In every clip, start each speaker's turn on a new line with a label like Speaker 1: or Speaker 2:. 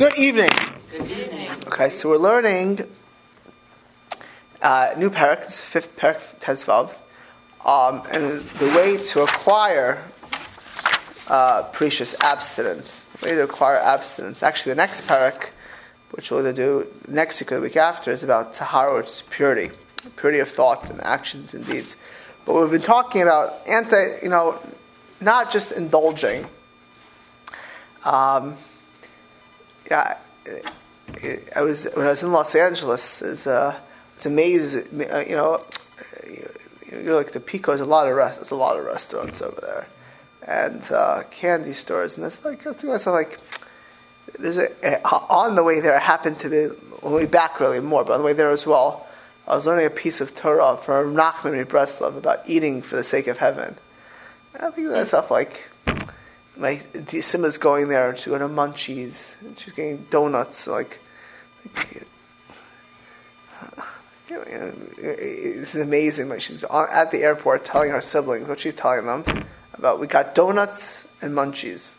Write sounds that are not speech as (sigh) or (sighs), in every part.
Speaker 1: Good evening.
Speaker 2: Good evening.
Speaker 1: Okay, so we're learning uh, new parak, it's fifth parak Tezvav, um, and the way to acquire uh, precious abstinence. The way to acquire abstinence. Actually, the next parak, which we'll do next week or the week after, is about tahara, which is purity, purity of thought and actions and deeds. But we've been talking about anti, you know, not just indulging. Um, yeah, I was when I was in Los Angeles. A, it's amazing. uh, You know, you're like the Pico. There's a lot of rest. There's a lot of restaurants over there, and uh, candy stores. And that's like I think myself like there's a, a on the way there. I happened to be on the way back really more, but on the way there as well. I was learning a piece of Torah from Nachman Breslov about eating for the sake of heaven. And I think to myself like my Simba's going there to go to Munchies, and she's getting donuts. Like, like you know, this is amazing. Like she's at the airport telling her siblings what she's telling them about. We got donuts and Munchies.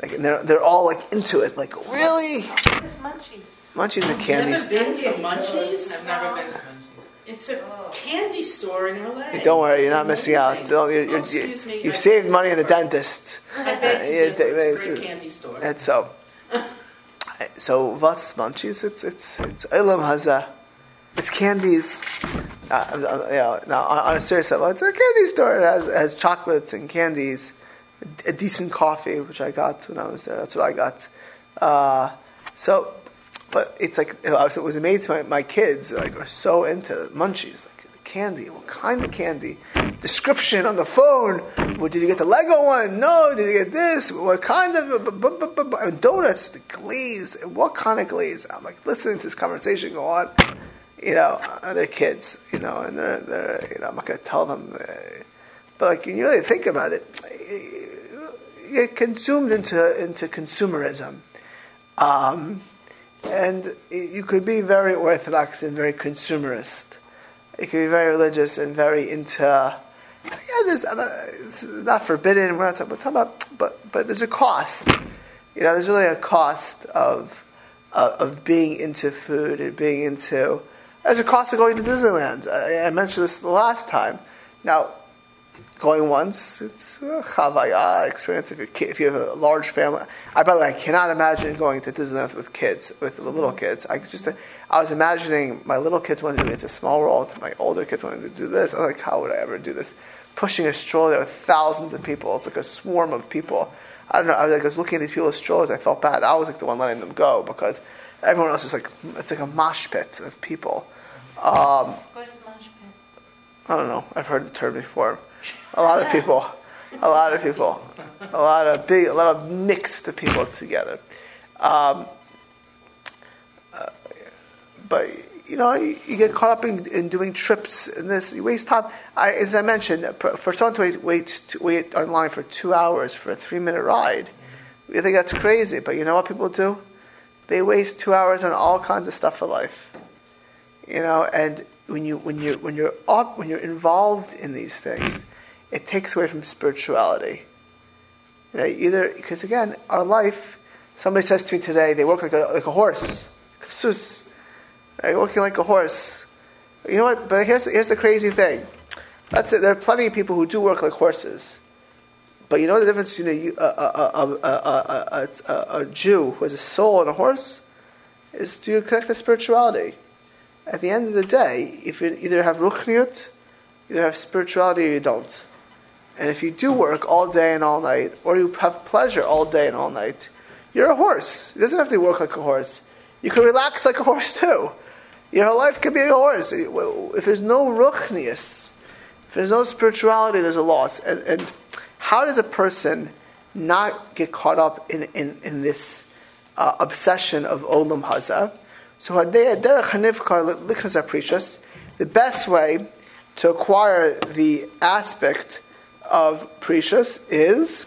Speaker 1: Like, and they're they're all like into it. Like, really?
Speaker 2: What is Munchies?
Speaker 1: Munchies and candy.
Speaker 3: Never been to Munchies?
Speaker 2: I've never been to Munchies.
Speaker 3: It's a candy store in LA.
Speaker 1: Don't worry, you're not missing out. Don't- you're-
Speaker 3: Oh,
Speaker 1: you're-
Speaker 3: excuse me.
Speaker 1: You've
Speaker 3: I-
Speaker 1: saved money in the dentist.
Speaker 3: I beg to
Speaker 1: Yeah,
Speaker 3: differ. It's a great candy store.
Speaker 1: And so, (laughs) so what's munchies? It's it's it's olam hazeh. It's candies. Uh, uh, you know, now on, on a serious level, it's a candy store. It has, it has chocolates and candies, a, a decent coffee, which I got when I was there. That's what I got. Uh, so, but it's like it was amazing. My, my kids like are so into munchies, like candy. What kind of candy? Description on the phone. Well, did you get the Lego one? No. Did you get this? What kind of b- b- b- donuts? Glazed. What kind of glaze? I'm like listening to this conversation go on. You know, uh, they're kids. You know, and they're they're. You know, I'm not to tell them. Uh, but like, you really think about it, you consumed into into consumerism. Um, and you could be very orthodox and very consumerist. You could be very religious and very into. Yeah, there's it's not forbidden. We're not talking, talking about, but but there's a cost. You know, there's really a cost of uh, of being into food and being into. There's a cost of going to Disneyland. I, I mentioned this the last time. Now, going once, it's a chavaya experience if you're ki- if you have a large family. I by the way, I cannot imagine going to Disneyland with kids, with little mm-hmm. kids. I just, I was imagining my little kids wanting to do It's a small world. My older kids wanted to do this. I'm like, how would I ever do this? Pushing a stroller, there are thousands of people. It's like a swarm of people. I don't know. I was, like, I was looking at these people's strollers. I felt bad. I was like the one letting them go because everyone else is like, it's like a mosh pit of people. Mm-hmm. Um,
Speaker 2: What is Mosh Pit?
Speaker 1: I don't know. I've heard the term before. A lot of people, a lot of people, a lot of big, a lot of mixed people together. Um, uh, but you know, you, you get caught up in, in doing trips and this. You waste time. I, as I mentioned, for someone to wait, wait to wait online for two hours for a three minute ride, you think that's crazy. But you know what people do? They waste two hours on all kinds of stuff for life you know and when you when you when you're up when you're involved in these things it takes away from spirituality. You know, either because again our life somebody says to me today they work like a like a horse. Sus right? working like a horse. You know what? But here's here's the crazy thing. That's it. There are plenty of people who do work like horses. But you know the difference between a, a, a, a, Jew who has a soul and a horse is do you connect with spirituality. At the end of the day, if you either have ruchniut, either have spirituality or you don't. And if you do work all day and all night, or you have pleasure all day and all night, you're a horse. It doesn't have to work like a horse. You can relax like a horse too. Your life can be a horse. If there's no ruchnius, if there's no spirituality, there's a loss. And, and how does a person not get caught up in, in, in this uh, obsession of olam hazeh? So the best way to acquire the aspect of precious is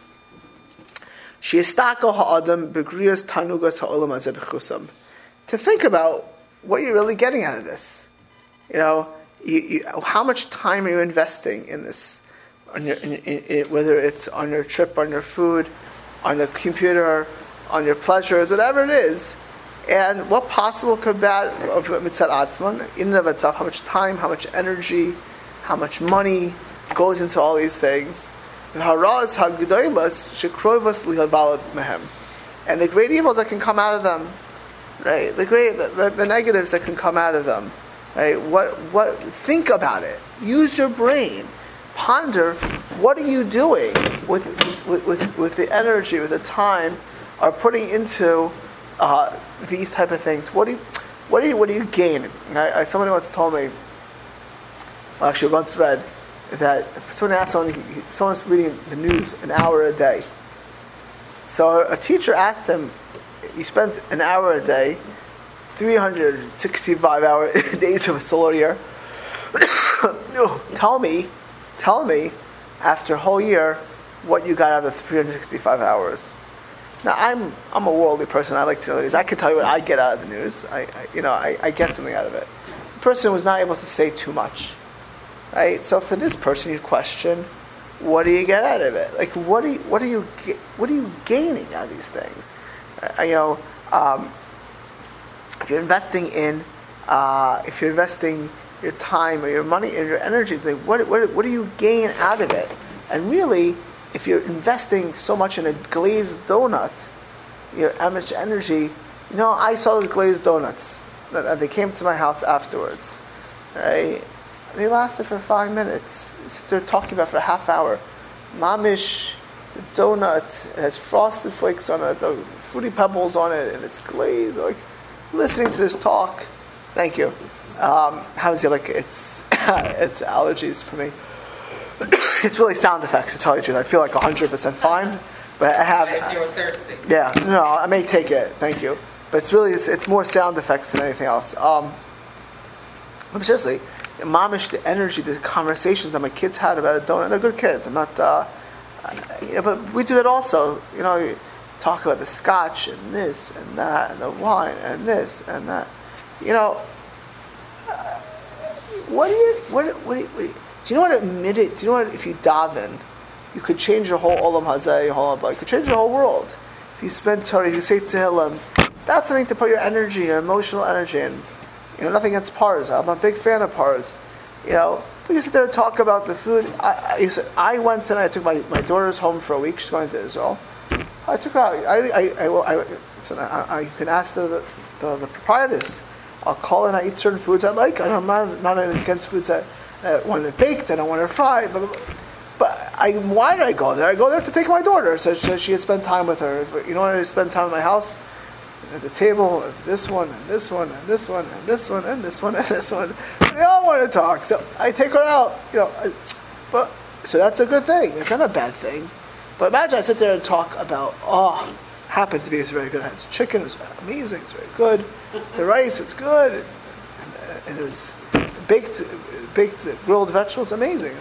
Speaker 1: to think about what you're really getting out of this. You know, you, you, how much time are you investing in this? Your, in, in, whether it's on your trip, on your food, on the computer, on your pleasures, whatever it is. And what possible could bad of mitzvah atzman in and of itself? How much time, how much energy, how much money goes into all these things? And the great evils that can come out of them, right? The great, the, the, the negatives that can come out of them, right? What, what? Think about it. Use your brain. Ponder. What are you doing with, with, with, with the energy, with the time, are putting into uh, these type of things? What do you, what do you, what do you gain? I, I, somebody once told me. Actually, once read that someone asked someone, someone's reading the news an hour a day. So a teacher asked him, "You spent an hour a day, 365 hour (laughs) days of a solar year. (coughs) tell me, tell me, after a whole year, what you got out of 365 hours." Now I'm I'm a worldly person. I like to know the news. I can tell you what I get out of the news. I, I you know I, I get something out of it. The person was not able to say too much, right? So for this person, you question, what do you get out of it? Like what do you, what are you what are you gaining out of these things? Uh, you know, um, if you're investing in uh, if you're investing your time or your money and your energy, like what, what what do you gain out of it? And really, if you're investing so much in a glazed donut, your much energy. You know, I saw those glazed donuts they came to my house afterwards, right? They lasted for five minutes. They're talking about for a half hour. Mamish, the donut, it has frosted flakes on it, the fruity pebbles on it, and it's glazed. Like listening to this talk. Thank you. Um, how's it like? It's (coughs) it's allergies for me. (coughs) it's really sound effects to tell you the truth. I feel like 100% fine, but I have.
Speaker 4: If you were thirsty.
Speaker 1: Yeah, no, I may take it. Thank you. But it's really it's, it's more sound effects than anything else. Um, but seriously, momish the energy, the conversations that my kids had about a donut. They're good kids. I'm not. Uh, yeah, but we do that also. You know, talk about the scotch and this and that and the wine and this and that. You know, uh, what do you what what do you, what do you do you know what admitted? Do you know what if you daven, you could change your whole olam hazeh, your whole you could change your whole world. If you spend Torah, you say Tehillim, that's something to put your energy, your emotional energy in. You know, nothing against pars. I'm a big fan of pars. You know, we can sit there and talk about the food. I, I, said, I went and I took my, my daughter's home for a week. She's going to Israel. I took her out. I, I, I, I, I, I can ask the, the, the, proprietors. I'll call and I eat certain foods I like. I'm not, not against foods that I want baked, and I want it fried. Blah, blah, blah. But I, why did I go there? I go there to take my daughter, so she, she had spent time with her. You know, I spend time in my house at the table of this one and this one and this one and this one and this one and this one. They all want to talk, so I take her out. You know, I, but so that's a good thing. It's not a bad thing. But imagine I sit there and talk about oh, happened to be it's very good. The chicken was amazing. It's very good. The rice was good, and, and it was baked baked grilled vegetables, amazing.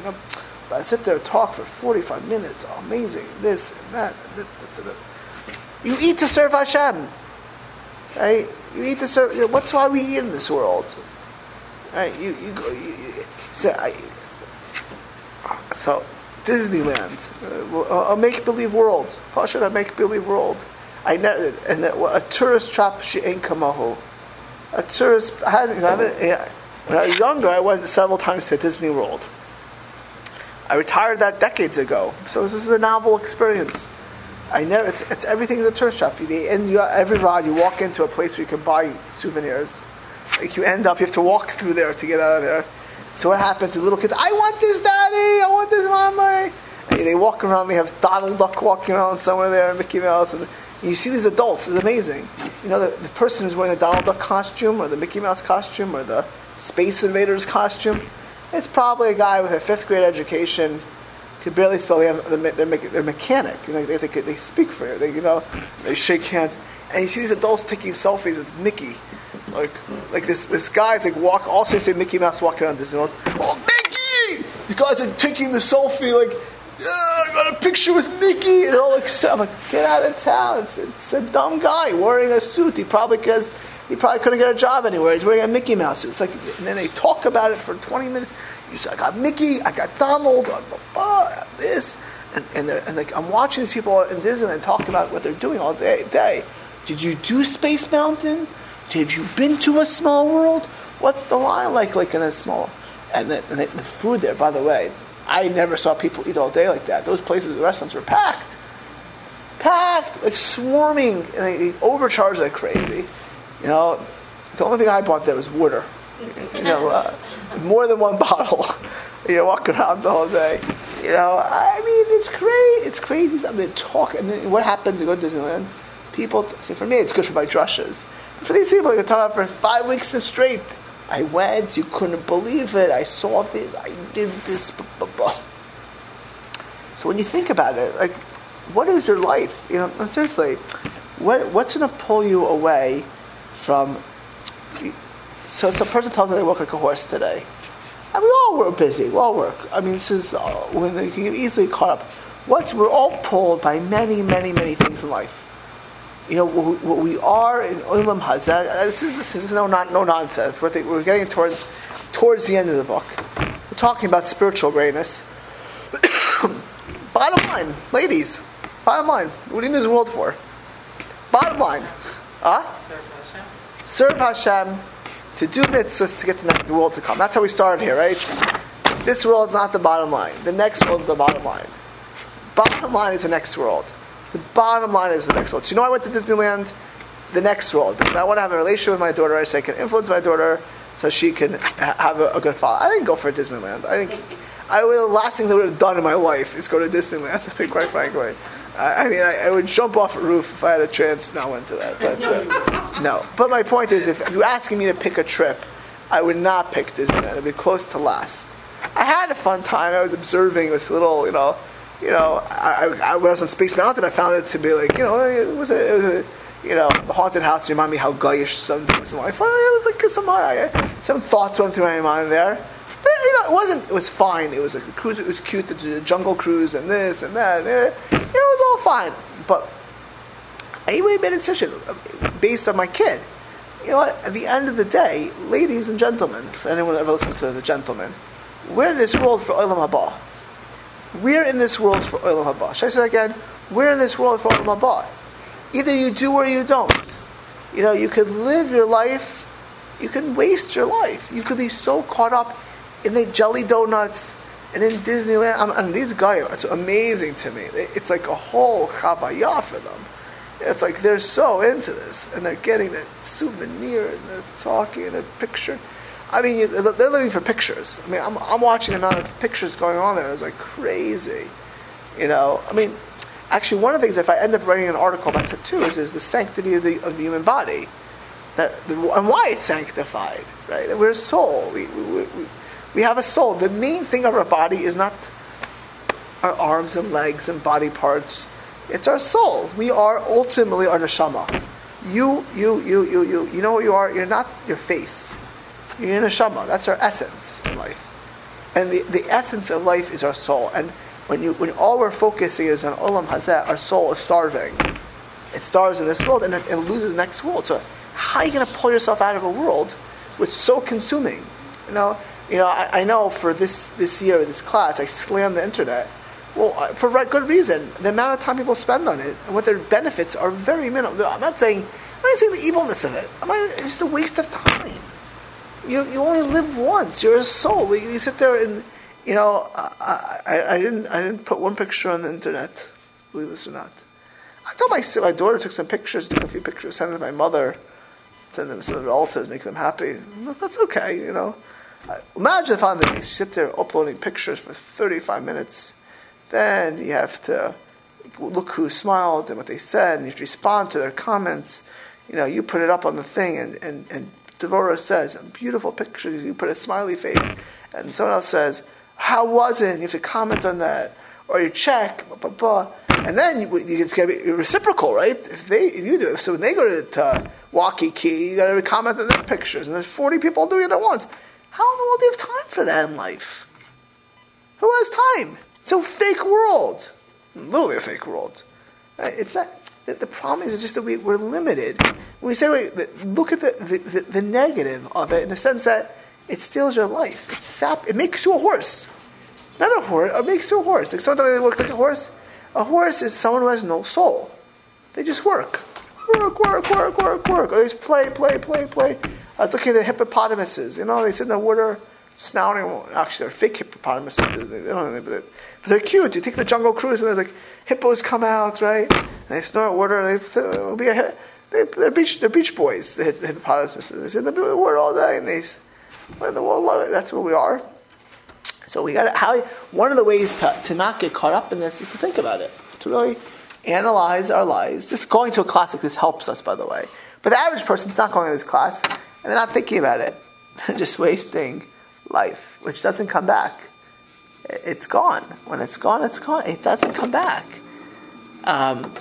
Speaker 1: But I sit there and talk for 45 minutes, amazing, this and that. You eat to serve Hashem. Right? You eat serve. What's why we eat in this world? Right? You, you go. You, so, I, so Disneyland, uh, a make believe world. Pasha, a make believe world. I never, and a tourist trap she ain't kamahu. A tourist, I had, I haven't, when I was younger, I went several times to Disney World. I retired that decades ago, so this is a novel experience. I never. It's, it's everything in the tourist shop. You, and you, every ride, you walk into a place where you can buy souvenirs. Like you end up, you have to walk through there to get out of there. So what happens to little kids? I want this, daddy. I want this, mama. And they walk around. They have Donald Duck walking around somewhere there, and Mickey Mouse, and you see these adults. It's amazing. You know, the, the person who's wearing the Donald Duck costume, or the Mickey Mouse costume, or the Space Invaders costume. It's probably a guy with a fifth grade education, could barely spell. They have, they're, they're, they're mechanic. You know, they, they, they speak for you. They, you know, they shake hands, and you see these adults taking selfies with Mickey, like like this this guy's like walk. Also, say Mickey Mouse walking around Disney World. Oh, Mickey! These guys are taking the selfie like. Ah, I got a picture with Mickey. And they're all like, I'm like, get out of town. It's, it's a dumb guy wearing a suit. He probably because he probably couldn't get a job anywhere. He's wearing a Mickey Mouse suit. It's like, and then they talk about it for 20 minutes. You say, I got Mickey, I got Donald, uh, blah, blah, blah, this. and, and, and like I'm watching these people in Disneyland talking about what they're doing all day. day. Did you do Space Mountain? Have you been to a small world? What's the line like, like in a small? And the, and the food there, by the way, I never saw people eat all day like that. Those places, the restaurants were packed, packed, like swarming, and they, they overcharged like crazy. You know, the only thing I bought there was water. You know, uh, more than one (laughs) bottle. you know, walking around the whole day. You know, I mean, it's crazy. It's crazy something. They talk, and then what happens? You go to Disneyland. People see. For me, it's good for my drushes. For these people, they talk about for five weeks straight. I went. You couldn't believe it. I saw this. I did this. Blah, blah. So when you think about it, like, what is your life? You know, seriously, what what's going to pull you away from? So, some person told me they work like a horse today. And we all were busy. We all work. I mean, this is uh, when you can get easily caught up. What's we're all pulled by many, many, many things in life. You know, what we, what we are in Olam Hazeh. Uh, this is this is no not no nonsense. We're, we're getting towards towards the end of the book. We're talking about spiritual greatness. (coughs) bottom line, ladies. Bottom line, what are you in this world for? Bottom line, huh? Serve Hashem. Serve Hashem to do mitzvahs to get the, world to come. That's how we started here, right? This world is not the bottom line. The next world is the bottom line. Bottom line is the next world. The bottom line is the next world. So you know I went to Disneyland? The next world. Because I want to have a relationship with my daughter so I can influence my daughter so she can ha- have a, a good father. I didn't go for Disneyland. I didn't. I would, the last thing I would have done in my life is go to Disneyland. To (laughs) be quite frankly, I, I mean, I, I, would jump off a roof if I had a chance. No, I went to that, but (laughs) uh, no. But my point is, if you're asking me to pick a trip, I would not pick Disneyland. It'd be close to last. I had a fun time. I was observing this little, you know, you know. I, I, when I was on Space Mountain, I found it to be like, you know, it was a, it was a you know, the haunted house reminded me how guyish some things in life. It was like some uh, some thoughts went through my mind there. But you know, it wasn't. It was fine. It was like the cruise. It was cute. The jungle cruise and this and that. And it, it was all fine. But anyway, made a decision based on my kid. You know what? At the end of the day, ladies and gentlemen, for anyone that ever listens to the gentleman, we're in this world for Olam Haba. We're in this world for Olam Haba. Should I say that again? We're in this world for Olam Haba. Either you do or you don't. You know, you could live your life, you can waste your life. You could be so caught up in the jelly donuts and in Disneyland. I and these guys, it's amazing to me. It's like a whole chavaya for them. It's like they're so into this, and they're getting the souvenirs, and they're talking, and they're picturing. I mean, they're living for pictures. I mean, I'm, I'm watching the amount of pictures going on there. It's like crazy. You know, I mean, actually, one of the things, if I end up writing an article about it too, is, the sanctity of the, of the human body. That, and why it's sanctified, right? That we're a soul. We, we, we, we have a soul. The main thing of our body is not our arms and legs and body parts. It's our soul. We are ultimately our neshama. You, you, you, you, you. You know what you are? You're not your face. You're neshama. That's our essence in life. And the, the essence of life is our soul. And when you when all we're focusing is on olam hazeh, our soul is starving. It starves in this world and it, it loses next world. So how are you going to pull yourself out of a world which is so consuming? You know, you know. I, I know for this this year, this class, I slammed the internet. Well, uh, for good reason. The amount of time people spend on it and what their benefits are very minimal. I'm not saying I'm not saying the evilness of it. I'm not, it's just a waste of time. You you only live once. You're a soul. You, you sit there and you know, I, I, I, didn't I didn't put one picture on the internet, believe this or not. I told my my daughter took some pictures, took a few pictures, sent them to my mother, send them to the relatives, make them happy. That's okay, you know. Imagine if I'm the sit there uploading pictures for 35 minutes, then you have to look who smiled and what they said, and you to respond to their comments. You know, you put it up on the thing, and and and Devora says, a "Beautiful pictures." You put a smiley face, and someone else says how was it? And you have to comment on that, or you check, blah, blah, blah. and then you, you, it's got to be reciprocal, right? If they, if you do, so when they go to, to Waikiki, you got to comment on their pictures, and there's 40 people doing it at once. How in the world do you have time for that in life? Who has time? It's a fake world, literally a fake world. Uh, it's not. The problem is, just that we, are limited. We say, wait, look at the, the, the negative of it in the sense that it steals your life. It, sap, it makes you a horse. Not a horse. It makes you a horse. Like sometimes they work like a horse. A horse is someone who has no soul. They just work, work, work, work, work, work. Or they just play, play, play, play. I was looking at the hippopotamuses. You know, they sit in the water, snouting. Actually, they're fake hippopotamuses. They don't, but they're, cute. You take the jungle cruise, and there's like hippos come out, right? And they snort water. They it'll be a, they, they're beach, they're beach boys. The, hippopotamuses. They sit in the water all day, and they, what in the world? That's what we are. So we got how one of the ways to, to not get caught up in this is to think about it, to really analyze our lives. This going to a class this helps us, by the way. But the average person's not going to this class and they're not thinking about it. They're (laughs) just wasting life, which doesn't come back. It's gone. When it's gone, it's gone. It doesn't come back. Um,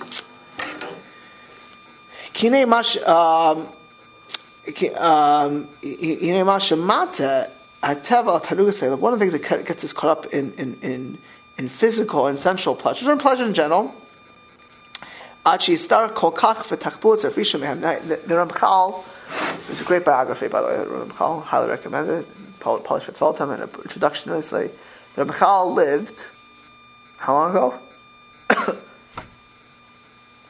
Speaker 1: um, um, one of the things that gets us caught up in, in, in, in physical and sensual pleasures, and pleasure in general, the, the Ramchal, there's a great biography, by the way, the Ramchal, highly recommend it, Polish Fitzaltam, and an introduction to this. Like, the Ramchal lived, how long ago? (coughs)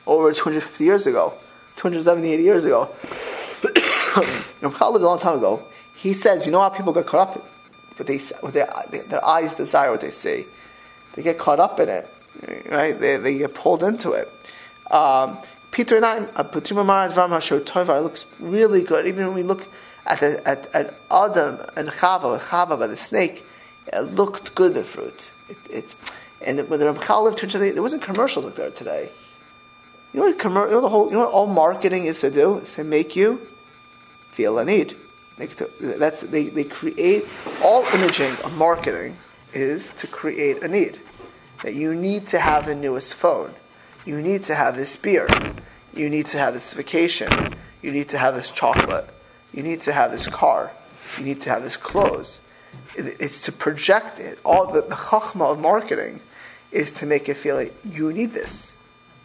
Speaker 1: Over 250 years ago, 270, 80 years ago. (coughs) Ramchal lived a long time ago he says, you know how people get caught up, what they, their, their eyes desire what they see. They get caught up in it, right? They, they get pulled into it. Um, Peter and I, uh, Tova looks really good. Even when we look at the, at, at Adam and Chava, Chava by the snake, it looked good. The fruit, it, it and when the Ramchal lived, today, there wasn't commercials like there today. You know what, you know the whole, you know what all marketing is to do? Is to make you feel a need. That's they, they create all imaging of marketing is to create a need. That you need to have the newest phone. You need to have this beer. You need to have this vacation. You need to have this chocolate. You need to have this car. You need to have this clothes. It, it's to project it. All the, the chachma of marketing is to make it feel like you need this.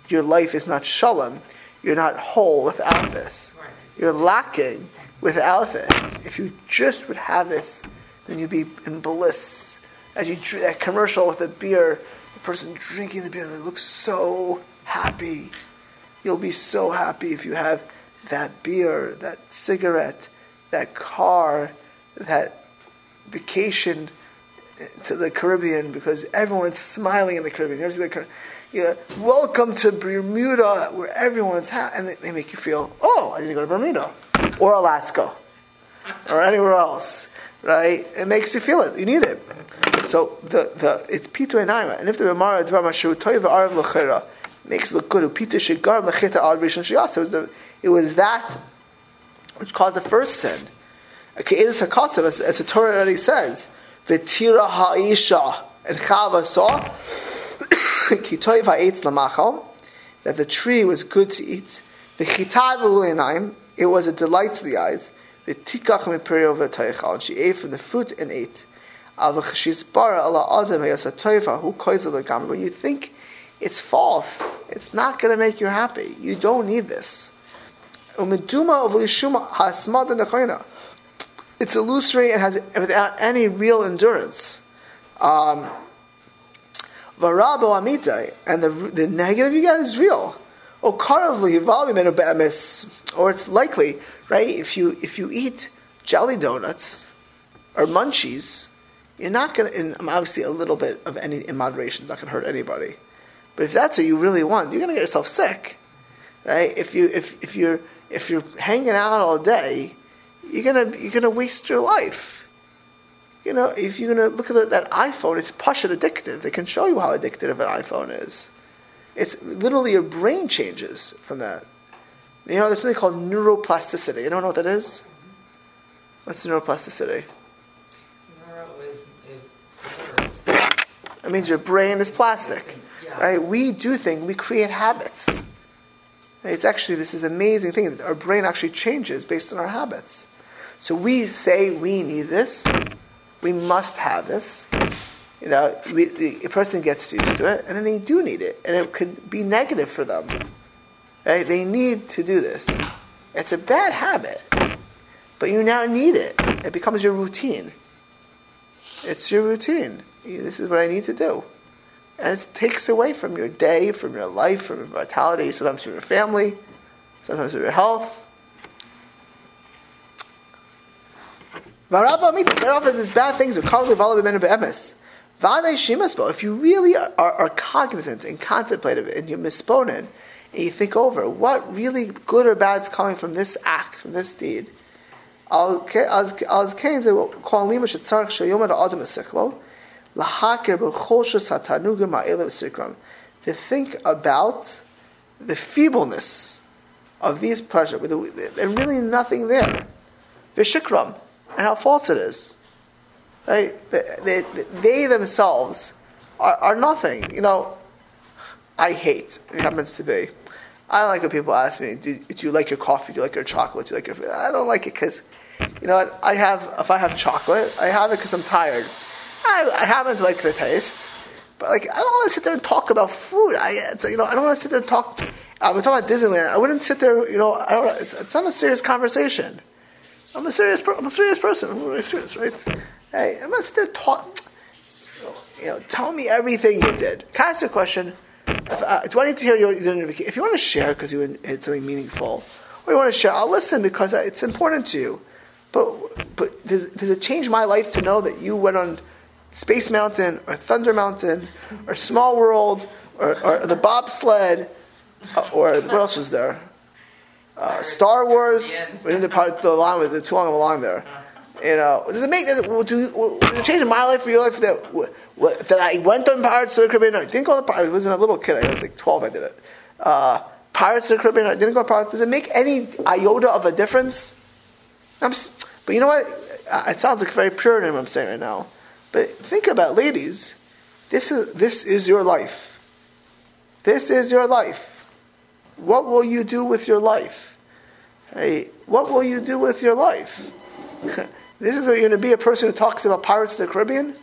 Speaker 1: Your life is not shalom. You're not whole without this. You're lacking without this. If you just would have this, then you'd be in bliss. As you drink that commercial with the beer, the person drinking the beer, they look so happy. You'll be so happy if you have that beer, that cigarette, that car, that vacation to the Caribbean because everyone's smiling in the Caribbean. You the welcome to Bermuda, where everyone's happy, and they, make you feel, oh, I need to go to Bermuda or Alaska or anywhere else, right? It makes you feel it. You need it. So the the it's Peter and and if the Gemara Dvar Mashu Toiv Arav makes it look good. It was that which caused the first sin. As, as the Torah already says, V'tira ha'isha and Chava saw (coughs) that the tree was good to eat. It was a delight to the eyes. The tikach and she ate from the fruit and ate. When you think it's false, it's not going to make you happy. You don't need this. It's illusory and has without any real endurance. Um, and the, the negative you get is real. Or it's likely, right? If you if you eat jelly donuts or munchies, you're not going to. Obviously, a little bit of any in moderation is not going to hurt anybody. But if that's what you really want, you're going to get yourself sick, right? If you if if you're if you're hanging out all day, you're gonna you're gonna waste your life. You know, if you're gonna look at that iPhone, it's push addictive. They can show you how addictive an iPhone is. It's literally your brain changes from that. You know, there's something called neuroplasticity. You don't know what that is? What's neuroplasticity?
Speaker 4: Neuro is, is
Speaker 1: it means your brain is plastic. Right? We do things. We create habits. It's actually this is amazing thing. Our brain actually changes based on our habits. So we say we need this. We must have this. You know, we, the, a person gets used to it, and then they do need it, and it could be negative for them. Right? They need to do this. It's a bad habit, but you now need it. It becomes your routine. It's your routine. This is what I need to do. And it takes away from your day, from your life, from your vitality, sometimes from your family, sometimes from your health. Very there's bad things. If you really are, are cognizant and contemplative and you're misponen, and you think over what really good or bad is coming from this act, from this deed, To think about the feebleness of these pleasures, and really nothing there. Vishikram, and how false it is. Right? They, they, they themselves are, are nothing. You know, I hate, it happens to be. I don't like when people ask me, do, do you like your coffee? Do you like your chocolate? Do you like your food? I don't like it because you know? I have, if I have chocolate, I have it because I'm tired. I, I happen to like the taste, but like, I don't want to sit there and talk about food. I, you know, I don't want to sit there and talk. I'm uh, talking about Disneyland. I wouldn't sit there, you know, I don't. It's, it's not a serious conversation. I'm a serious, I'm a serious person. I'm really serious, right? Hey, I'm not sit there talk. You know, tell me everything you did. Can I ask you a question? If, uh, do I need to hear your? If you want to share because you did something meaningful, or you want to share, I'll listen because it's important to you. But but does, does it change my life to know that you went on Space Mountain or Thunder Mountain or Small World or, or the bobsled uh, or what else was there? Uh, Star Wars. We didn't depart the line with it too long of a line there. You know, does it make it, do, does it change my life or your life that that I went on Pirates of the Caribbean? I didn't go on the Pirates. I was a little kid. I was like twelve. I did it. Uh, Pirates of the Caribbean. I didn't go on Pirates. Does it make any iota of a difference? But you know what? It sounds like a very Puritan what I'm saying right now. But think about, ladies. This is this is your life. This is your life. What will you do with your life? Hey, what will you do with your life? (laughs) this is you're going to be a person who talks about Pirates of the Caribbean.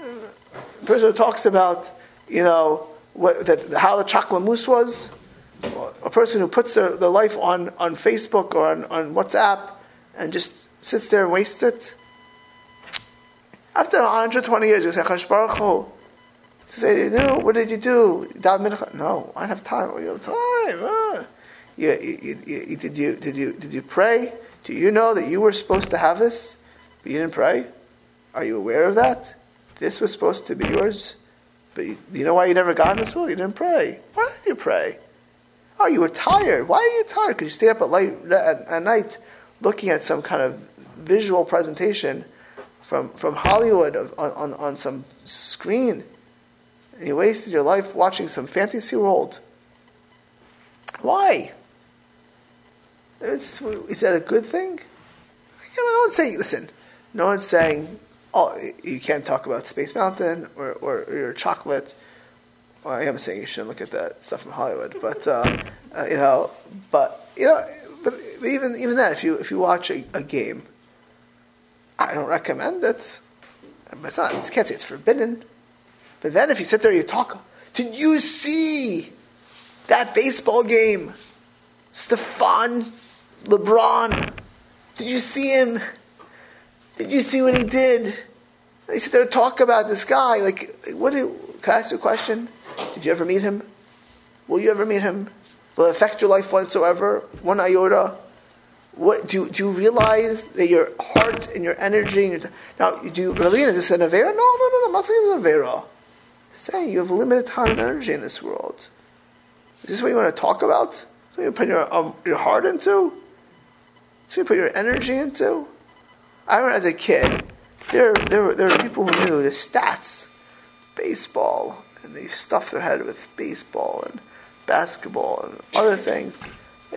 Speaker 1: A person who talks about, you know, what, that, how the chocolate mousse was a person who puts their, their life on, on Facebook or on, on WhatsApp and just sits there and wastes it. After 120 years, you say, Chash Baruch Hu. say, you know, what did you do? No, I don't have time. You have time. You, you, you, did, you, did, you, did you pray? Do you know that you were supposed to have this, but you didn't pray? Are you aware of that? This was supposed to be yours, but you, you know why you never got this world? You didn't pray. Why didn't you pray? Oh, you were tired. Why are you tired? Because you stayed up at, late, at, at night looking at some kind of visual presentation from, from Hollywood on, on, on some screen. And you wasted your life watching some fantasy world. Why? Is, is that a good thing? No one's saying, listen, no one's saying, oh, you can't talk about Space Mountain or, or, or your chocolate well, I am saying you shouldn't look at that stuff from Hollywood, but uh, uh, you know, but you know, but even even that, if you if you watch a, a game, I don't recommend it. It's not. You can't say it's forbidden. But then, if you sit there, and you talk. Did you see that baseball game? Stefan LeBron. Did you see him? Did you see what he did? They sit there and talk about this guy. Like, what? Do, can I ask you a question? Did you ever meet him? Will you ever meet him? Will it affect your life whatsoever? One iota? What, do, do you realize that your heart and your energy and your, now do you really is this an avera? No, no, no, no, I'm not saying it's an avera. saying you have limited time and energy in this world. Is this what you want to talk about? what you put your um, your heart into? Is what you put your energy into? I remember as a kid, there there there were people who knew the stats, baseball, and they stuff their head with baseball and basketball and other things.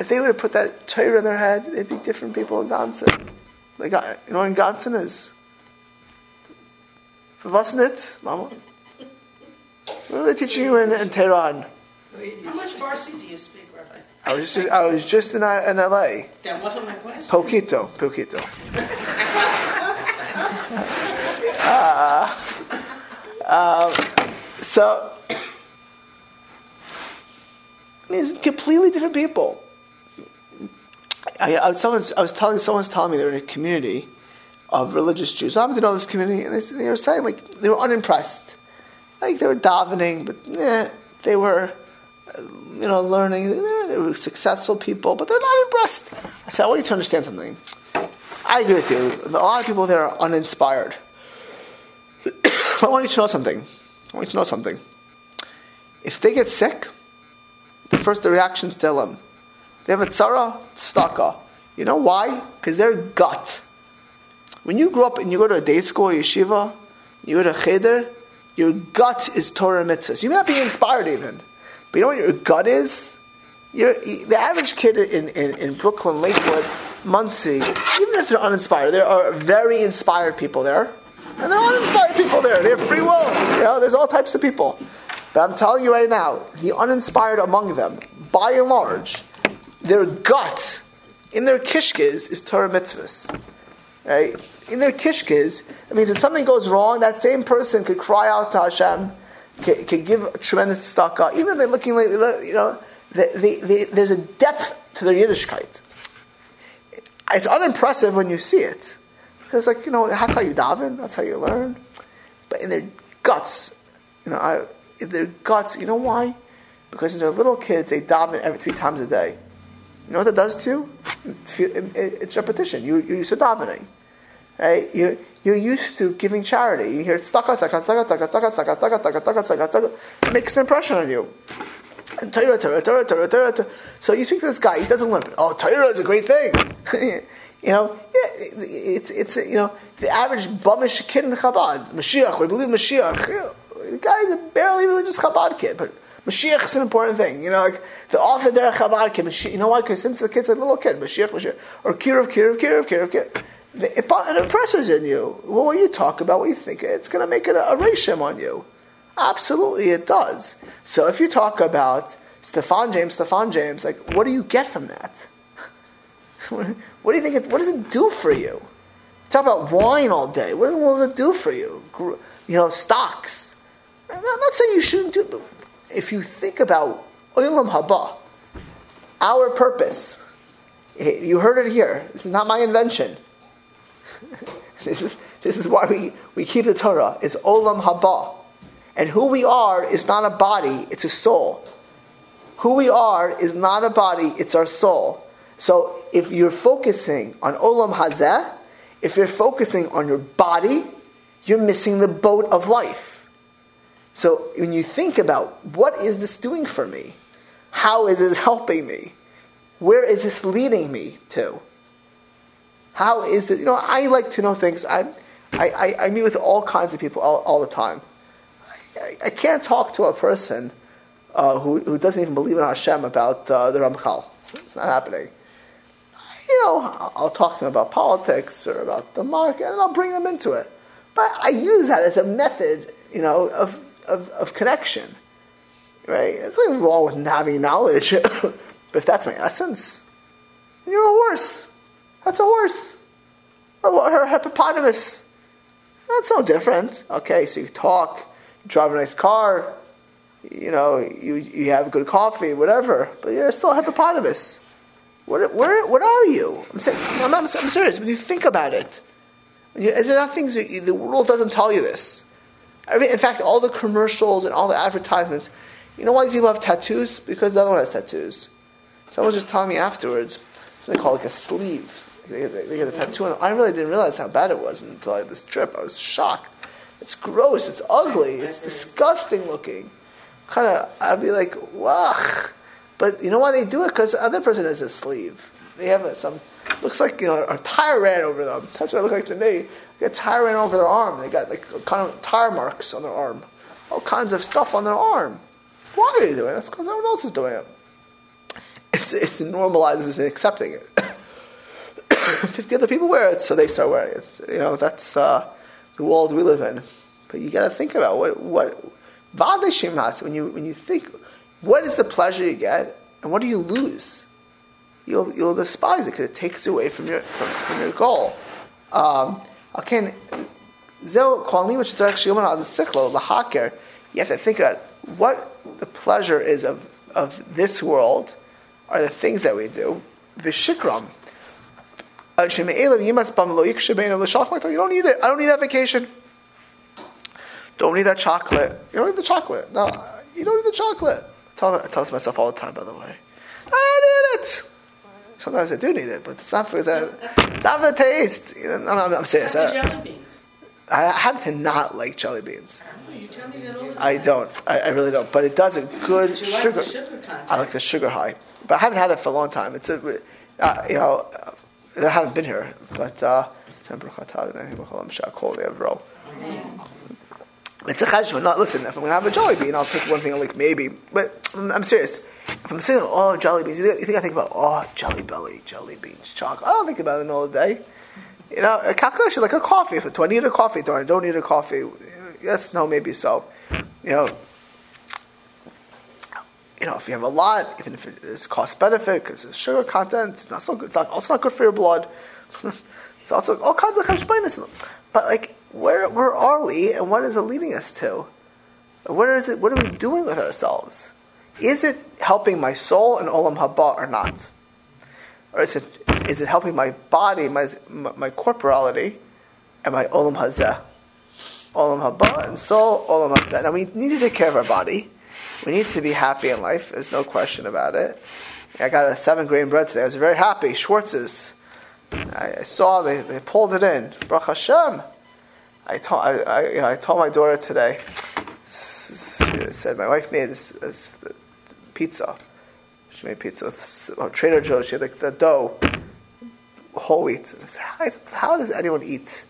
Speaker 1: If they would have put that Torah in their head, they'd be different people in Gonson. Like, you know what Gonson is? Vavasnit? Lama? What are they teaching you in, in Tehran?
Speaker 3: How much Farsi do you speak, Rabbi?
Speaker 1: I was just I was just in, in LA.
Speaker 3: That wasn't my question.
Speaker 1: Poquito, poquito. uh, uh, so, it's completely different people. I, I, someone's, I was telling someone's telling me they're in a community of religious Jews. I happen to know this community, and they, they were saying like they were unimpressed, like they were davening, but eh, they were, you know, learning. They were, they were successful people, but they're not impressed. I said, I want you to understand something. I agree with you. A lot of people there are uninspired. (coughs) I want you to know something. I want you to know something. If they get sick, the first the reaction's tell them. They have a tzara, staka. You know why? Because their gut. When you grow up and you go to a day school, yeshiva, you go to cheder, your gut is Torah mitzvahs. You may not be inspired even, but you know what your gut is? You're, the average kid in, in, in Brooklyn, Lakewood, Monsey, even if they're uninspired, there are very inspired people there. And there are uninspired people there. They have free will. You know, there's all types of people. But I'm telling you right now, the uninspired among them, by and large, their gut in their kishkes is Torah mitzvahs. Right? In their kishkes, I mean, if something goes wrong, that same person could cry out to Hashem, could, could give tremendous tzedakah, even if they're looking like, you know, they, they, there's a depth to their Yiddishkeit. It's unimpressive when you see it. Because, like, you know, that's how you daven, that's how you learn. But in their guts, you know, I, in their guts, you know why? Because they're little kids, they daven every three times a day. You know what that does to you? It's, it's repetition. You, you're used to davening. Right? You, you're used to giving charity. You hear staka, staka, staka, staka, staka, staka, staka, staka, staka, staka, staka. It makes an impression on you. And Torah, Torah, Torah, Torah, Torah, Torah. So you speak to this guy, he doesn't learn. Oh, Torah is a great thing. you know, yeah, it's, it's, you know, the average bumish kid in Chabad, Mashiach, we believe Mashiach. You know, the guy's a barely religious Chabad kid, but Mashiach is an important thing. You know, like the author there, Chabad Mashiach, you know why? Because since the kid's a little kid, Mashiach, Mashiach, or Kiruv, Kiruv, Kiruv, Kiruv, Kiruv. It, it impresses in you. Well, what you talk about, what you think, it's going to make it a, a reshim on you. Absolutely, it does. So if you talk about Stefan James, Stefan James, like, what do you get from that? (laughs) what do you think? It, what does it do for you? Talk about wine all day. What will it do for you? You know, stocks. I'm not saying you shouldn't do. If you think about olam haba, our purpose. Eh, you heard it here. This is not my invention. (laughs) this is this is why we, we keep the Torah. Is olam haba. And who we are is not a body, it's a soul. Who we are is not a body, it's our soul. So if you're focusing on olam hazeh, if you're focusing on your body, you're missing the boat of life. So when you think about what is this doing for me? How is this (laughs) helping me? Where is this leading me to? How is it? You know, I like to know things. I, I, I, meet with all kinds of people all, all the time. I, I can't talk to a person uh, who, who doesn't even believe in Hashem about uh, the Ramchal. It's not happening. You know, I'll talk to them about politics or about the market, and I'll bring them into it. But I use that as a method, you know, of, of, of connection. Right? There's nothing wrong with having knowledge. (laughs) but if that's my essence, you're a horse. That's a horse. Or, or a hippopotamus. That's no different. Okay, so you talk, you drive a nice car, you know, you, you have good coffee, whatever, but you're still a hippopotamus. What, where, what are you? I'm, saying, I'm, I'm, I'm serious. When you think about it, there are things you, the world doesn't tell you this. Mean, in fact, all the commercials and all the advertisements, you know why these people have tattoos? Because the other one has tattoos. Someone was just telling me afterwards, they call it like a sleeve. They, they, they get a tattoo on I really didn't realize how bad it was until I had this trip. I was shocked. It's gross. It's ugly. It's disgusting looking. Kind of, I'd be like, wow. But you know why they do it? Because the other person has a sleeve. They have a, some, looks like, you know, a tire ran over them. That's what it looked like to me. They got tire ran over their arm. They got like kind of tire marks on their arm. All kinds of stuff on their arm. Why are they doing it? That's because everyone else is doing it. It's, it's normalizes and accepting it. (coughs) 50 other people wear it, so they start wearing it. You know, that's uh, the world we live in. But you got to think about what what when you when you think what is the pleasure you get and what do you lose? You'll you'll despise it because it takes away from your from, from your goal. Um, okay, zil kolim which is actually the lahaker. You have to think about what the pleasure is of of this world are the things that we do. Vishikram Uh. You don't need it. I don't need that vacation. Don't need that chocolate. You don't need the chocolate. No, you don't need the chocolate. I tell, I tell myself all the time, by the way. I don't need it. Sometimes I do need it, but it's not for the, it's not for the taste. You know, I'm, I'm, I'm serious. I,
Speaker 3: jelly beans.
Speaker 1: I have to not like jelly beans.
Speaker 3: Oh, you tell me that all the time.
Speaker 1: I don't. I, I really don't. But it does a good
Speaker 3: you like
Speaker 1: sugar.
Speaker 3: the sugar.
Speaker 1: I like the sugar high, but I haven't had that for a long time. It's a, uh, you know, uh, I haven't been here, but uh, it's a cheshbon. Not listen. If I'm gonna have a jelly bean, I'll take one thing I like maybe. But I'm serious. If I'm saying oh jelly beans, you think, I think about oh jelly belly, jelly beans, chocolate? I don't think about it all day. You know, a calculation like a coffee. If do I need a coffee? Do I don't need a coffee? Yes, no, maybe so. You know, you know, if you have a lot, even if it is cost benefit because of sugar content, it's not so good. It's also not good for your blood. (laughs) it's also all kinds of cheshbonis. But like, where where are we, and what is it leading us to? Where is it? What are we doing with ourselves? Is it helping my soul and olam haba or not? Or is it is it helping my body, my my, corporality, and my olam hazeh? Olam haba and soul, olam hazeh. Now we need to take care of our body. We need to be happy in life. There's no question about it. I got a seven grain bread today. I was very happy. Schwartz's. I, I saw they, they pulled it in. Baruch Hashem. I told I, I, you know, I told my daughter today. She said my wife made this, this pizza. She made pizza with oh, Trader Joe's. She had like the dough, whole wheat. I said, how, how does anyone eat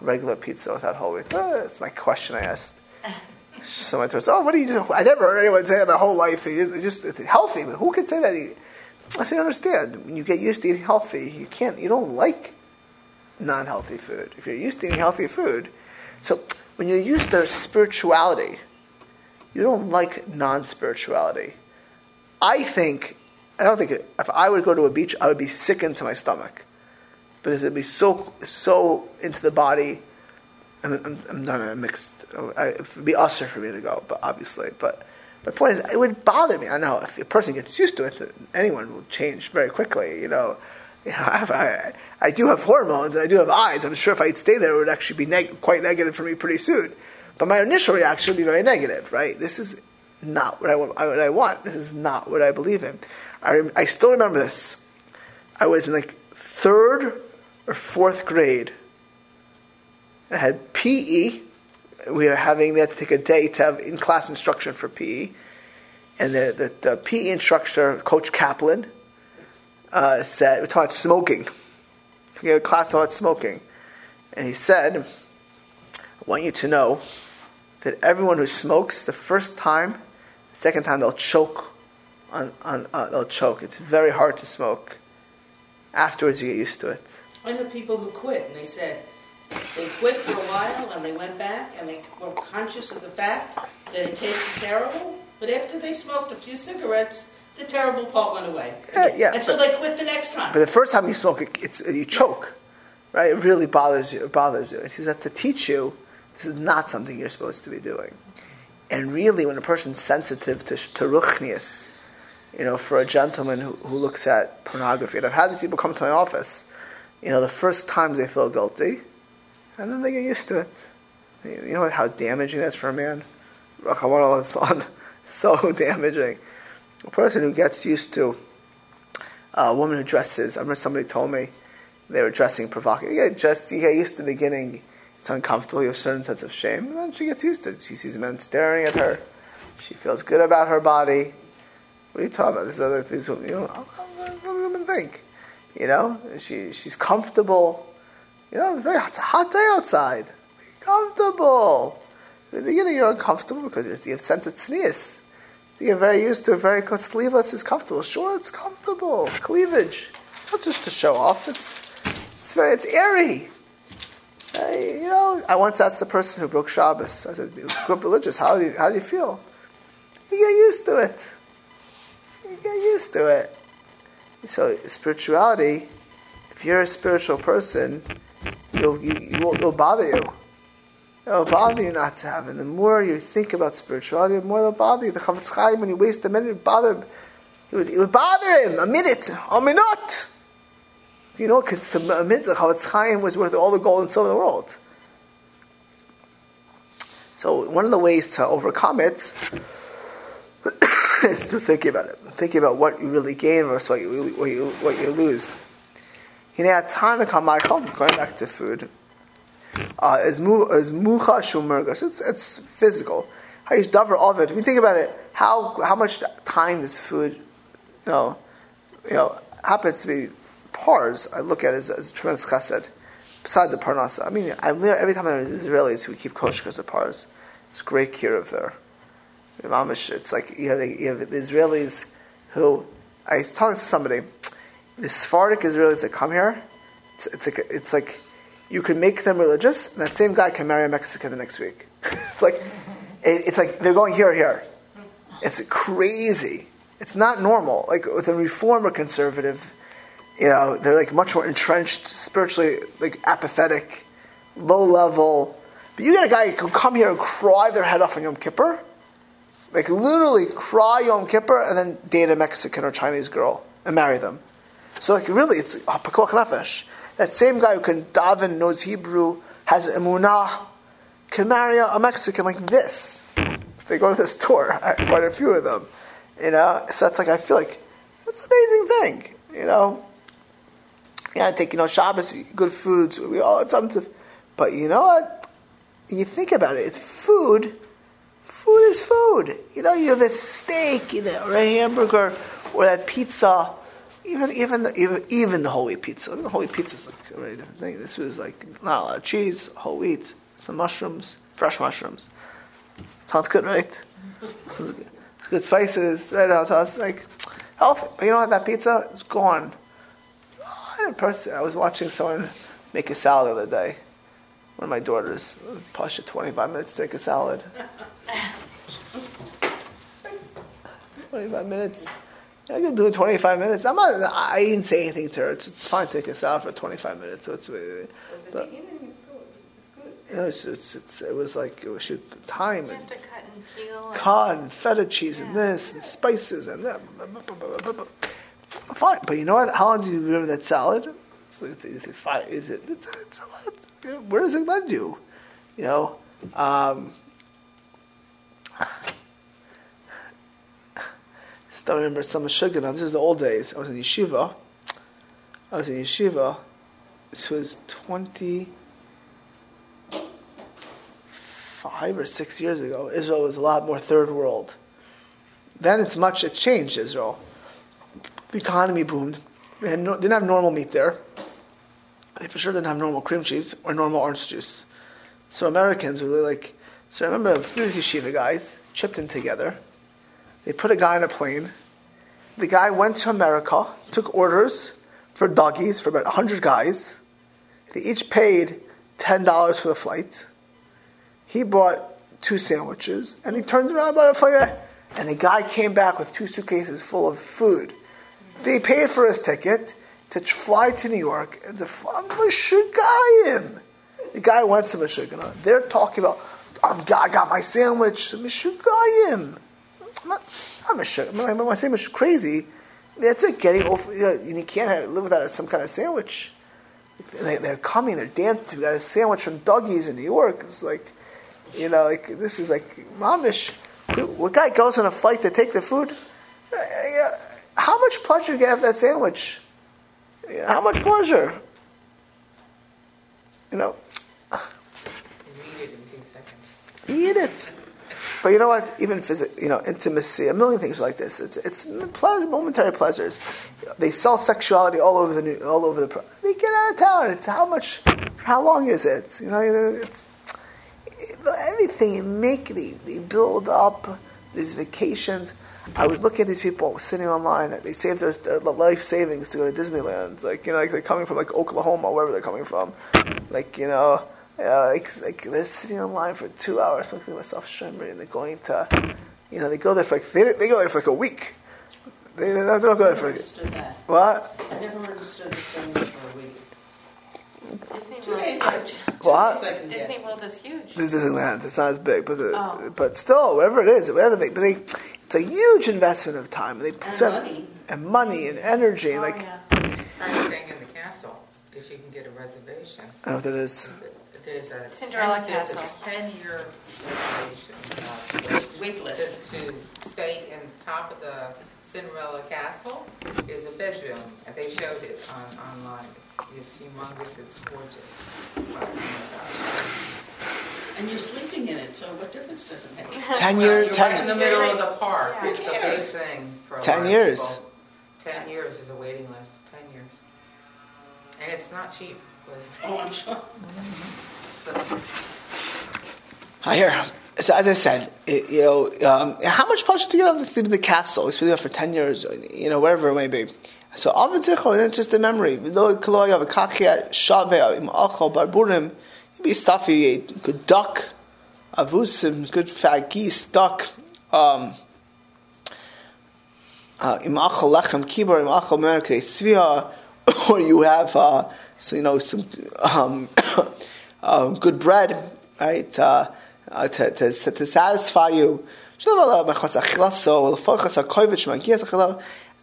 Speaker 1: regular pizza without whole wheat? Uh, that's my question I asked. So my daughter said, "Oh, what do you do?" I never heard anyone say that my whole life. It's just it's healthy, but who can say that? I said, "Understand? When you get used to eating healthy, you can't. You don't like non-healthy food. If you're used to eating healthy food, so when you're used to spirituality, you don't like non-spirituality. I think I don't think if I would go to a beach, I would be sick into my stomach because it'd be so so into the body. I'm, I'm, I'm not a mixed. I, it would be assur for me to go, but obviously, but my point is, it would bother me. I know if a person gets used to it, anyone will change very quickly. You know, I, I, I do have hormones and I do have eyes. I'm sure if I'd stay there, it would actually be neg- quite negative for me pretty soon. But my initial reaction would be very negative, right? This is not what I want. What I want. This is not what I believe in. I, I still remember this. I was in like third or fourth grade. I had PE. We were having that to take a day to have in class instruction for PE, and the, the, the PE instructor, Coach Kaplan, uh, said we about smoking. We gave a class about smoking, and he said, "I want you to know that everyone who smokes the first time, the second time they'll choke on, on uh, they'll choke. It's very hard to smoke. Afterwards, you get used to it.
Speaker 3: I know people who quit, and they said they quit for a while, and they went back, and they were conscious of the fact that it tasted terrible. But after they smoked a few cigarettes, the terrible part went away.
Speaker 1: Yeah, yeah,
Speaker 3: Until
Speaker 1: but-
Speaker 3: they quit the next time.
Speaker 1: But the first time you smoke, it, it's you choke, right? It really bothers you. It bothers you. It says that's to teach you this is not something you're supposed to be doing. And really, when a person's sensitive to to ruchnius, you know, for a gentleman who, who looks at pornography, and I've had these people come to my office, you know, the first times they feel guilty, and then they get used to it. You know how damaging that's for a man? (laughs) So damaging. A person who gets used to a woman who dresses. I remember somebody told me they were dressing provocative. You get just you get used to the beginning. It's uncomfortable. You have a certain sense of shame, and then she gets used to it. She sees men staring at her. She feels good about her body. What are you talking about? This is other things. You know, what women think? You know, she she's comfortable. You know, it's very it's a hot day outside. Be comfortable. In the beginning, you're uncomfortable because you're, you have sense of sneeze. You're very used to a very sleeveless is comfortable. Sure, it's comfortable. Cleavage, not just to show off. It's it's very it's airy. I, you know, I once asked the person who broke Shabbos. I said, "You grew up religious. How do you how do you feel?" You get used to it. You get used to it. So spirituality, if you're a spiritual person, you'll you, you won't, it'll bother you. It'll bother you not to have it. The more you think about spirituality, the more it'll bother you. The Chafetz Chaim, when you waste a minute, it bother him. It would, it would bother him a minute, a minute. You know, because to that Chafetz Chaim was worth all the gold and silver in the world. So one of the ways to overcome it (coughs) is to think about it. Thinking about what you really gain versus what you what you what you lose. You know, Tanaka Michael, going back to food, uh, is. It's it's physical. How you davar of it. If you think about it, how how much time this food, you know, you know, happens to be pars. I look at it as, as a tremendous chesed. Besides the parnasa, I mean, I every time there's Israelis who keep kosher because of pars. It's great care of there. Mamish, it's like you have, the, you have the Israelis who I was telling somebody, the Sephardic Israelis that come here, it's, it's like it's like you can make them religious, and that same guy can marry a Mexican the next week. (laughs) it's like it, it's like they're going here here. It's crazy. It's not normal. Like with a reform or conservative, you know, they're like much more entrenched, spiritually, like apathetic, low level. But you get a guy who can come here and cry their head off on Yom Kippur, like literally cry Yom Kippur, and then date a Mexican or Chinese girl and marry them. So like really, it's nefesh. That same guy who can daven, knows Hebrew, has emunah, can marry a Mexican like this. They go to this tour, quite a few of them. You know, so that's like I feel like that's an amazing thing. You know, yeah, I take you know Shabbos, good foods, we all it's something. But you know what? You think about it. It's food. Food is food. You know, you have a steak, you know, or a hamburger, or that pizza. Even even the, even even the whole wheat pizza. The whole wheat pizza is like a very different thing. This was like not a lot of cheese, whole wheat, some mushrooms, fresh mushrooms. Sounds good, right? (laughs) Some good Good spices, right out to us, like healthy. But you know what? That pizza is gone. A person, I was watching someone make a salad the other day. One of my daughters, push it 25 minutes to make a salad. 25 minutes. I can do it 25 minutes. I'm not, I didn't say anything to her. It's, it's fine to take a salad for 25 minutes. So it's, but, you know, it's, it's, it's, it was like, it was shoot, time
Speaker 2: You
Speaker 1: and
Speaker 2: have to cut and peel. and-
Speaker 1: cod and feta cheese and this and spices and that. Fine, but you know what? How long do you remember that salad? So is it, is it, is it it's, it's a lot. You know, Where does it led you? You know, um, (sighs) still remember some sugar. Now this is the old days. I was in yeshiva. I was in yeshiva. This was twenty five or six years ago. Israel was a lot more third world. Then it's much. It changed Israel. The economy boomed. We had no, didn't have normal meat there. They for sure didn't have normal cream cheese or normal orange juice. So Americans were really like. So I remember a few of these yeshiva guys chipped in together. They put a guy on a plane. The guy went to America, took orders for Dougie's for about 100 guys. They each paid $10 for the flight. He bought two sandwiches and he turned around about a flight and the guy came back with two suitcases full of food. They paid for his ticket to fly to New York and to fly Meshugayim. The guy went to Meshugana. They're talking about, "I'm- I got my sandwich, Meshugayim. I'm not, I'm Meshug- my, sandwich is crazy. That's it, getting over, you, know, you can't have, live without some kind of sandwich. They, they're coming, they're dancing. We got a sandwich from Dougie's in New York. It's like, you know, like this is like mamish. What guy goes on a flight to take the food? Yeah, How much pleasure do you get out of that sandwich? How much pleasure? You know,
Speaker 4: eat it in two seconds.
Speaker 1: eat it. But you know what? Even physical, you know, intimacy, a million things like this. It's it's pleasure, momentary pleasures. They sell sexuality all over the new, all over the. They get out of town. It's how much? How long is it? You know, it's everything you make. They, they build up these vacations. I was looking at these people sitting online. They saved their, their life savings to go to Disneyland. Like you know, like they're coming from like Oklahoma, wherever they're coming from. Like you know, uh, like, like they're sitting online for two hours, looking at myself shemri, and they're going to, you know, they go there for like they, they go there for like a week. They, they don't go
Speaker 3: I
Speaker 1: there
Speaker 3: never
Speaker 1: for
Speaker 3: understood that.
Speaker 1: what?
Speaker 3: I never understood this going for a week.
Speaker 2: Disney
Speaker 3: Two
Speaker 2: World.
Speaker 3: days, I,
Speaker 1: What?
Speaker 3: days I can get.
Speaker 2: Disney World is huge.
Speaker 1: This is Disneyland. It's not as big, but the,
Speaker 2: Oh.
Speaker 1: but still, whatever it is, whatever they, but they, it's a huge investment of time. They
Speaker 3: And
Speaker 1: spend
Speaker 3: money.
Speaker 1: and money and energy.
Speaker 2: Oh,
Speaker 1: like
Speaker 2: yeah.
Speaker 4: Try staying in the castle. Because you can get a reservation.
Speaker 1: I don't know what that is.
Speaker 4: There's a
Speaker 2: Cinderella
Speaker 4: ten, there's
Speaker 2: Castle.
Speaker 4: a ten-year reservation. uh,
Speaker 3: Wait
Speaker 4: To,
Speaker 3: list.
Speaker 4: to stay in top of the Cinderella Castle is a bedroom. And They showed it on, online. It's, it's humongous. It's gorgeous. Oh my gosh.
Speaker 3: And you're sleeping in it, so what difference does it make? (laughs)
Speaker 1: Ten
Speaker 4: Well,
Speaker 1: year,
Speaker 4: you're right in
Speaker 1: ten.
Speaker 4: the middle of the park.
Speaker 2: Yeah.
Speaker 4: It's a big thing for a
Speaker 1: 10 years.
Speaker 4: people. Ten years is a waiting list. Ten years, and it's not cheap. (laughs)
Speaker 3: Oh, I'm sure.
Speaker 4: me.
Speaker 1: I hear. So as I said, it, you know, um, how much pleasure do you get out of the, the castle? It's been there for ten years, you know, whatever it may be. So Avid Zichor, then it's just a memory. V'lo k'lo yav kachia shaveh im achol barburim. Be stuffy, good duck, avusim, good fat geese, duck. Um, uh, im achol lechem kibor, im achol merkei tzvia, (coughs) or you have, uh, so you know, some um, (coughs) um, good bread, right, uh, uh, to, to, to satisfy you. The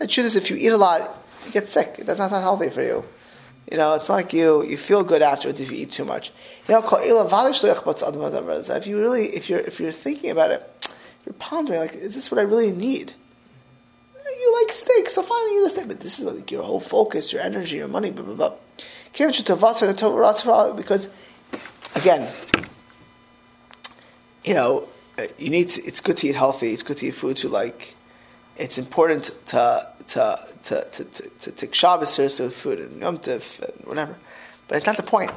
Speaker 1: truth is, if you eat a lot, you get sick. That's not, not healthy for you. You know, it's like you you feel good afterwards if you eat too much. You know, if you really if you're if you're thinking about it, you're pondering like, is this what I really need? You like steak, so fine, eat a steak, but this is like your whole focus, your energy, your money, blah blah blah. Because again, you know, you need. To, it's good to eat healthy. It's good to eat food you like. It's important to to to to to, take Shabbos seriously with food and Yom Tov and whatever. But it's not the point.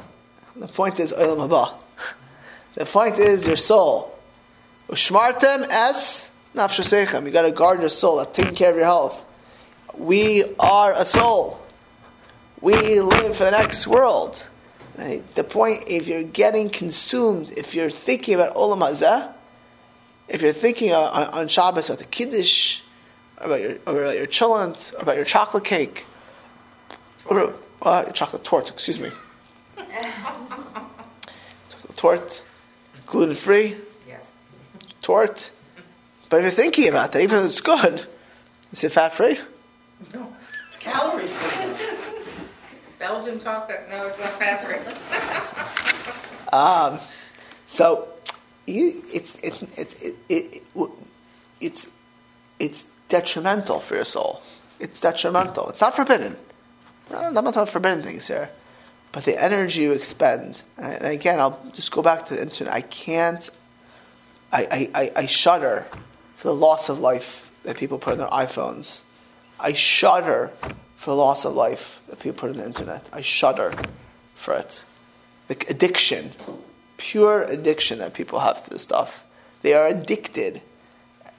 Speaker 1: The point is Olam Haba. The point is your soul. Ushmartem es nafshosechem. You got to guard your soul. That's taking care of your health. We are a soul. We live for the next world. Right? The point, if you're getting consumed, if you're thinking about Olam Hazeh, if you're thinking on, on, Shabbos about the Kiddush, about your, about your or about your chocolate cake, or uh, your chocolate torte, excuse me. chocolate torte, gluten free,
Speaker 4: Yes.
Speaker 1: torte. But if you're thinking about that, even though it's good, is it fat free?
Speaker 4: No.
Speaker 3: It's calorie free. (laughs)
Speaker 4: Belgian chocolate. No, it's not fat free. (laughs)
Speaker 1: Um, so you, it's it's it's it, it, it, it's it's detrimental for your soul. It's detrimental. It's not forbidden. I'm not talking about forbidden things here, but the energy you expend. And again, I'll just go back to the internet. I can't. I, I, I, shudder for the loss of life that people put on their iPhones. I shudder for the loss of life that people put on the internet. I shudder for it the addiction, pure addiction that people have to this stuff. They are addicted,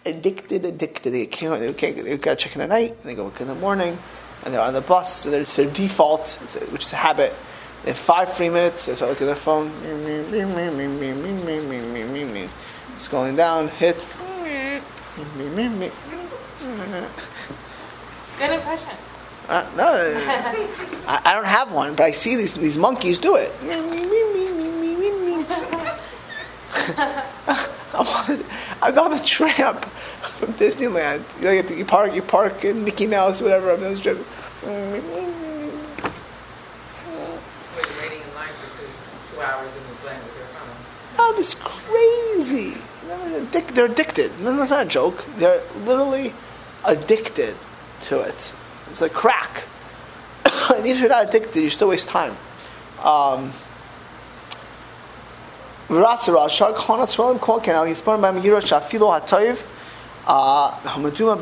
Speaker 1: addicted, addicted. They can't. They can't. They got to check in at night, and they go work in the morning, and they're on the bus. So it's their default, which is a habit. They have five free minutes. They start looking at their phone. Going down. Hit.
Speaker 2: Good impression.
Speaker 1: Uh, no, I, I don't have one, but I see these these monkeys do it. (laughs) I'm I'm on tramp from Disneyland. You, know, you, to- you park, you park in Mickey Mouse, whatever. I'm on this trip.
Speaker 4: We're in line for two, two hours and we're playing with your phone.
Speaker 1: Oh, this crazy. They're They're addicted. No, that's not a joke. They're literally addicted to it. It's like crack. (coughs) and if you're not addicted, you still waste time. Um, V'rasara, shar tzrolim kol b'hem yiro shafilo hamaduma.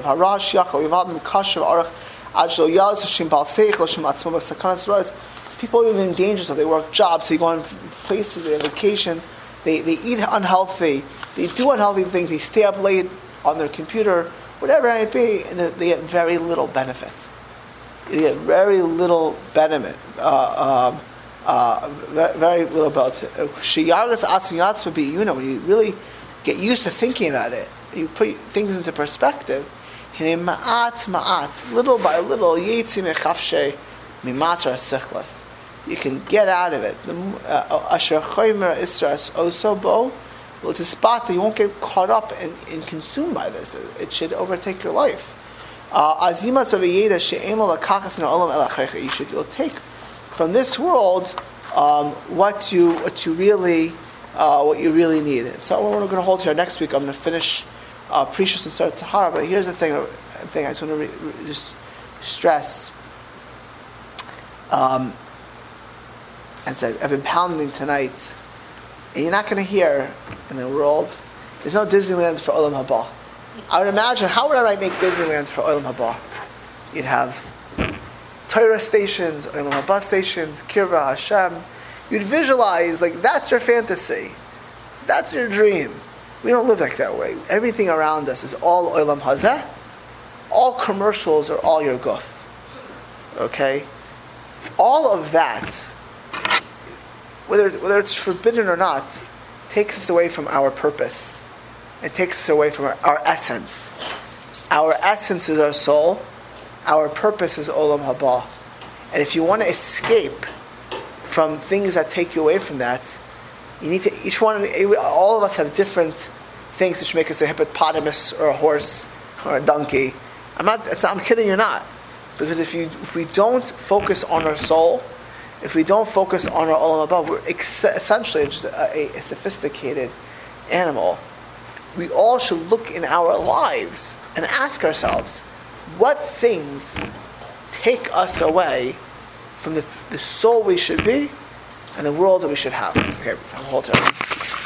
Speaker 1: Harash arach, yaz shim bal seich, atzmo. People are even in danger, so they work jobs, they go on places, they vacation, they, they eat unhealthy, they do unhealthy things, they stay up late on their computer, whatever it may be, and they- get very little benefit they get very little benefit. Uh, um, uh, very, little benefit. Shiyaras asiyats be you know when you really get used to thinking about it, you put things into perspective. Ma'at ma'at, little by little, yetzi mechafshe mimatra sechlas. You can get out of it. Uh, asher choymer isras osobo. Well, to spot that you won't get caught up and, and consumed by this. It should overtake your life. Uh, Azimas ha'olam. You should you'll take from this world um, what you what you really uh, what you really need. So we're going to hold here next week. I'm going to finish uh, Perishus and start Tahara. But here's the thing. Thing I just want to re- re- just stress. Um, and I've been pounding tonight, and you're not going to hear in the world. There's no Disneyland for Olam Haba. I would imagine how would I make Disneyland for Olam Haba? You'd have Torah stations, Olam Haba stations, Kirva Hashem. You'd visualize like that's your fantasy, that's your dream. We don't live like that way. Everything around us is all Olam Hazeh. All commercials are all your guf. Okay, all of that, whether it's, whether it's forbidden or not, takes us away from our purpose. It takes us away from our, our essence. Our essence is our soul. Our purpose is olam haba. And if you want to escape from things that take you away from that, you need to. Each one, all of us have different things which make us a hippopotamus or a horse or a donkey. I'm not. I'm kidding. You're not. Because if you if we don't focus on our soul, if we don't focus on our olam haba, we're ex- essentially just a, a sophisticated animal. We all should look in our lives and ask ourselves, what things take us away from the, the soul we should be and the world that we should have. Okay, hold on.